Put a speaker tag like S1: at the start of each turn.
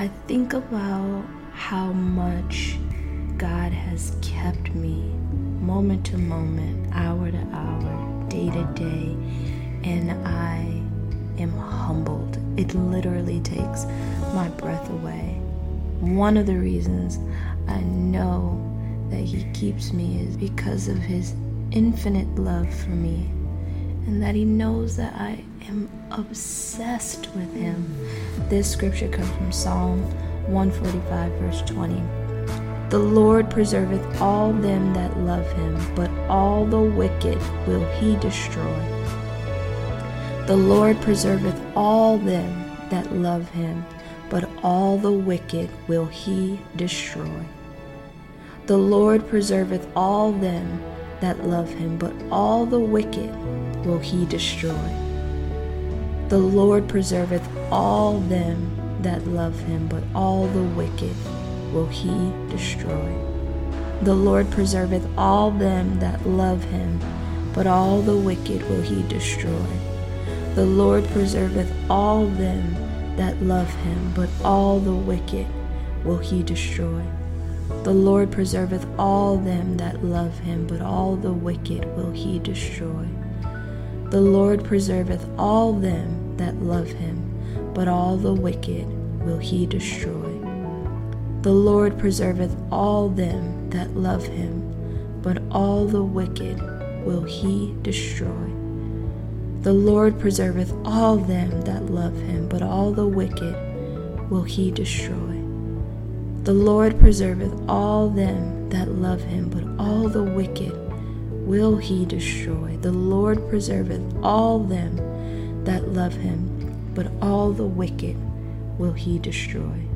S1: I think about how much God has kept me moment to moment, hour to hour, day to day, and I am humbled. It literally takes my breath away. One of the reasons I know that He keeps me is because of His infinite love for me, and that He knows that I am obsessed with Him. This scripture comes from Psalm 145, verse 20. The Lord preserveth all them that love him, but all the wicked will he destroy. The Lord preserveth all them that love him, but all the wicked will he destroy. The Lord preserveth all them that love him, but all the wicked will he destroy. The Lord preserveth all them that love him, but all the wicked will he destroy. The Lord preserveth all them that love him, but all the wicked will he destroy. The Lord preserveth all them that love him, but all the wicked will he destroy. The Lord preserveth all them that love him, but all the wicked will he destroy. The Lord preserveth all them that love him, but all the wicked will he destroy. The Lord preserveth all them that love him, but all the wicked will he destroy. The Lord preserveth all them that love him, but all the wicked will he destroy. The Lord preserveth all them that love him, but all the wicked will he destroy. The Lord preserveth all them that love him, but all the wicked will he destroy.